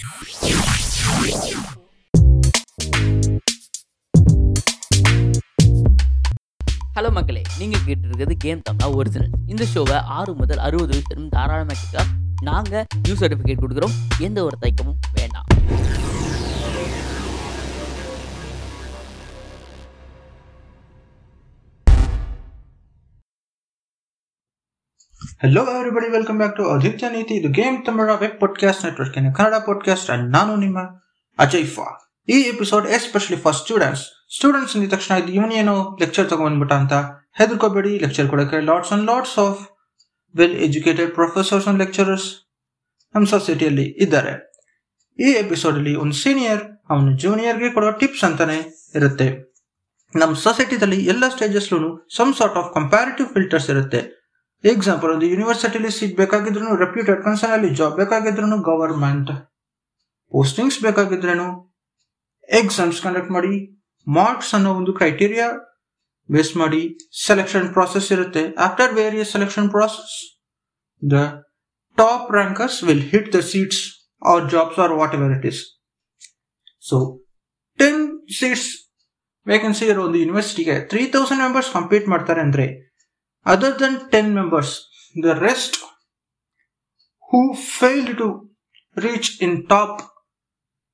Hello மக்களே. நீங்கள் கேட்டிருக்கிறது கேம் தமிழா ஒரிஜினல் இந்த ஷோவை ஆறு முதல் அறுபது வயசு தாராளமாக நாங்கள் நியூ சர்டிஃபிகேட் கொடுக்குறோம். எந்த ஒரு தயக்கமும் வேண்டாம். Hello everybody welcome back to Aditya ನೀತಿ ಇದು game ತಮಿಳ web podcast network Kannada podcast and ನಾನು ನಿಮ್ಮ ಅಜಯ್ ಫಾ ಈ episode especially for students students ಅಂದ ತಕ್ಷಣ ಇದು ಇವನೇನೋ ಲೆಕ್ಚರ್ ತಗೊಂಡ್ಬಿಟ್ಟ ಅಂತ ಹೆದರ್ಕೋಬೇಡಿ ಲೆಕ್ಚರ್ ಕೊಡೋಕೆ lots and lots of well educated professors and lecturers ನಮ್ಮ ಸೊಸೈಟಿಯಲ್ಲಿ ಇದ್ದಾರೆ. ಈ ಎಪಿಸೋಡ್ ಅಲ್ಲಿ ಒಂದು ಸೀನಿಯರ್ ಅವನು ಜೂನಿಯರ್ಗೆ ಕೊಡೋ ಟಿಪ್ಸ್ ಅಂತಾನೆ ಇರುತ್ತೆ. ನಮ್ಮ ಸೊಸೈಟಿದಲ್ಲಿ ಎಲ್ಲ ಸ್ಟೇಜಸ್ಲೂ some sort of comparative filters ಇರುತ್ತೆ. ಎಕ್ಸಾಂಪಲ್ ಒಂದು ಯೂನಿವರ್ಸಿಟಿಲಿ ಸೀಟ್ ಬೇಕಾಗಿದ್ರು ರೆಪ್ಯೂಟೆಡ್ ಕನ್ಸರ್ನ್ ಅಲ್ಲಿ ಜಾಬ್ ಬೇಕಾಗಿದ್ರು ಗವರ್ಮೆಂಟ್ ಪೋಸ್ಟಿಂಗ್ಸ್ ಬೇಕಾಗಿದ್ರೇನು ಎಕ್ಸಾಮ್ಸ್ ಕಂಡಕ್ಟ್ ಮಾಡಿ ಮಾರ್ಕ್ಸ್ ಅನ್ನೋ ಒಂದು ಕ್ರೈಟೀರಿಯಾ ಬೇಸ್ ಮಾಡಿ ಸೆಲೆಕ್ಷನ್ ಪ್ರಾಸೆಸ್ ಇರುತ್ತೆ. After various selection process the top rankers will hit the seats or jobs or whatever it is so ten seats vacancy ಇರೋ ಒಂದು ಯೂನಿವರ್ಸಿಟಿಗೆ ತ್ರೀ ತೌಸಂಡ್ ಮೆಂಬರ್ಸ್ ಕಂಪೀಟ್ ಮಾಡ್ತಾರೆ ಅಂದ್ರೆ other than 10 members, the rest who failed to reach in top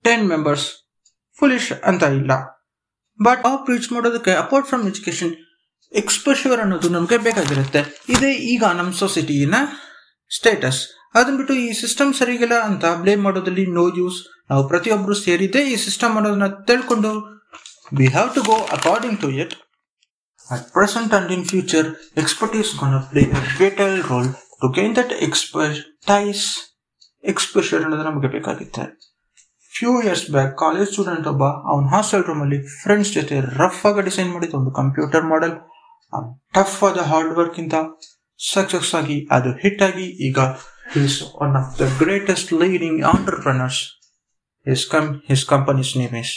10 members foolish ಅಂತ ಇಲ್ಲ. But top reach ಮಾಡೋದಕ್ಕೆ apart from education exposure ಅನ್ನೋದು ನಮಗೆ ಬೇಕಾಗಿರುತ್ತೆ. ಇದೇ ಈಗ ನಮ್ಮ ಸೊಸೈಟಿನ ಸ್ಟೇಟಸ್ ಅದನ್ನ ಬಿಟ್ಟು ಈ ಸಿಸ್ಟಮ್ ಸರಿಗಿಲ್ಲ ಅಂತ ಬ್ಲೇಮ್ ಮಾಡೋದ್ರಲ್ಲಿ ನೋ ಯೂಸ್ ನಾವು ಪ್ರತಿಯೊಬ್ಬರು ಸೇರಿದ್ದೇ ಈ ಸಿಸ್ಟಮ್ ಅನ್ನೋದನ್ನ ತಿಳ್ಕೊಂಡು we have to go according to it At present and in future, expertise is gonna play a vital role to gain that expertise exposure ಅನ್ನೋದು ನಮಗೆ ಬೇಕಾಗುತ್ತೆ. Few years back college student ಒಬ್ಬ ಅವನ ಹಾಸ್ಟೆಲ್ ರೂಮಲ್ಲಿ friends ಜೊತೆ rough ಆಗಿ design ಮಾಡಿದ ಒಂದು ಕಂಪ್ಯೂಟರ್ ಮಾಡೆಲ್ ಟಫ್ ಆದ ಹಾರ್ಡ್ ವರ್ಕ್ ಇಂತ ಸಕ್ಸಸ್ ಆಗಿ ಅದು ಹಿಟ್ ಆಗಿ ಈಗ is one of the greatest leading entrepreneurs his com his company's name is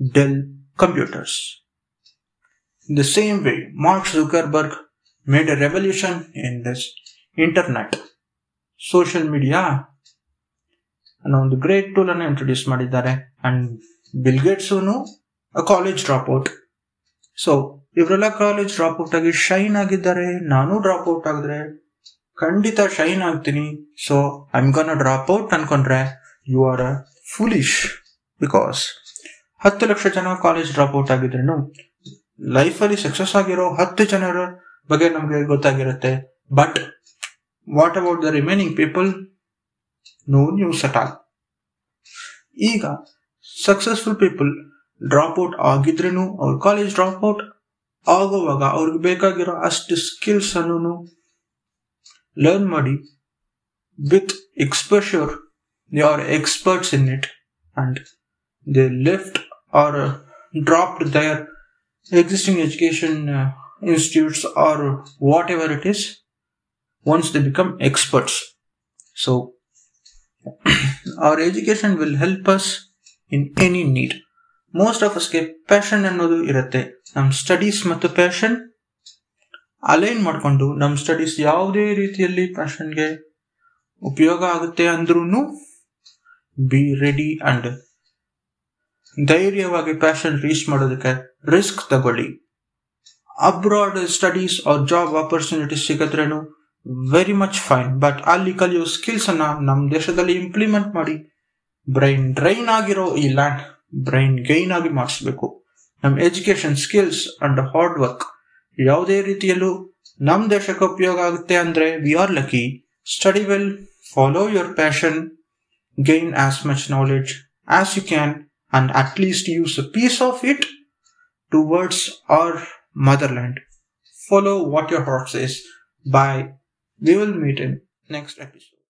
Dell computers In the same way, Mark Zuckerberg made a revolution in this internet. Social media ಅನ್ನೋ ಒಂದು great tool ಅನ್ನು introduce ಮಾಡಿದ್ದಾರೆ. And Bill Gates college dropout so ಇವರೆಲ್ಲ college dropout ಆಗಿ shine ಆಗಿದ್ದಾರೆ. ನಾನು dropout ಆಗಿದ್ರೆ ಖಂಡಿತ ಶೈನ್ ಆಗ್ತೀನಿ. So I'm gonna drop out ಅನ್ಕೊಂಡ್ರೆ you are a foolish because ಹತ್ತು ಲಕ್ಷ ಜನ ಕಾಲೇಜ್ ಡ್ರಾಪ್ ಔಟ್ ಆಗಿದ್ರೇನು ಲೈಫಲ್ಲಿ ಸಕ್ಸಸ್ ಆಗಿರೋ ಹತ್ತು ಜನರ ಬಗ್ಗೆ ನಮಗೆ ಗೊತ್ತಾಗಿರುತ್ತೆ. But what about the remaining people no news at all ಈಗ ಸಕ್ಸಸ್ಫುಲ್ ಪೀಪಲ್ ಡ್ರಾಪ್ ಔಟ್ ಆಗಿದ್ರೇನು ಅವ್ರ ಕಾಲೇಜ್ ಡ್ರಾಪ್ ಔಟ್ ಆಗುವಾಗ ಅವ್ರಿಗೆ ಬೇಕಾಗಿರೋ ಅಷ್ಟು ಸ್ಕಿಲ್ಸ್ ಅನ್ನು ಲರ್ನ್ ಮಾಡಿ with exposure they are experts in it and they lift or dropped their existing education uh, institutes or whatever it is once they become experts so our education will help us in any need most of ಅಸ್ಗೆ passion ಅನ್ನೋದು ಇರುತ್ತೆ ನಮ್ಮ studies ಮತ್ತು passion align ಮಾಡಿಕೊಂಡು ನಮ್ಮ studies ಯಾವುದೇ ರೀತಿಯಲ್ಲಿ ಪ್ಯಾಷನ್ಗೆ ಉಪಯೋಗ ಆಗುತ್ತೆ ಅಂದ್ರೂ ಬಿ ರೆಡಿ ಅಂಡ್ ಧೈರ್ಯವಾಗಿ ಪ್ಯಾಷನ್ ರೀಚ್ ಮಾಡೋದಕ್ಕೆ ರಿಸ್ಕ್ ತಗೊಳ್ಳಿ. Abroad studies or job opportunities ಸಿಗದ್ರೇನು very much fine but ಅಲ್ಲಿ ಕಲಿಯೋ ಸ್ಕಿಲ್ಸ್ ಅನ್ನ ನಮ್ಮ ದೇಶದಲ್ಲಿ ಇಂಪ್ಲಿಮೆಂಟ್ ಮಾಡಿ ಬ್ರೈನ್ ಡ್ರೈನ್ ಆಗಿರೋ ಈ ಲ್ಯಾಂಡ್ ಬ್ರೈನ್ ಗೈನ್ ಆಗಿ ಮಾಡಿಸ್ಬೇಕು. ನಮ್ಮ education skills and hard work ಯಾವುದೇ ರೀತಿಯಲ್ಲೂ ನಮ್ಮ ದೇಶಕ್ಕೆ ಉಪಯೋಗ ಆಗುತ್ತೆ ಅಂದ್ರೆ we are lucky study well follow your passion gain as much knowledge as you can and at least use a piece of it towards our motherland. Follow what your heart says. Bye. We will meet in next episode.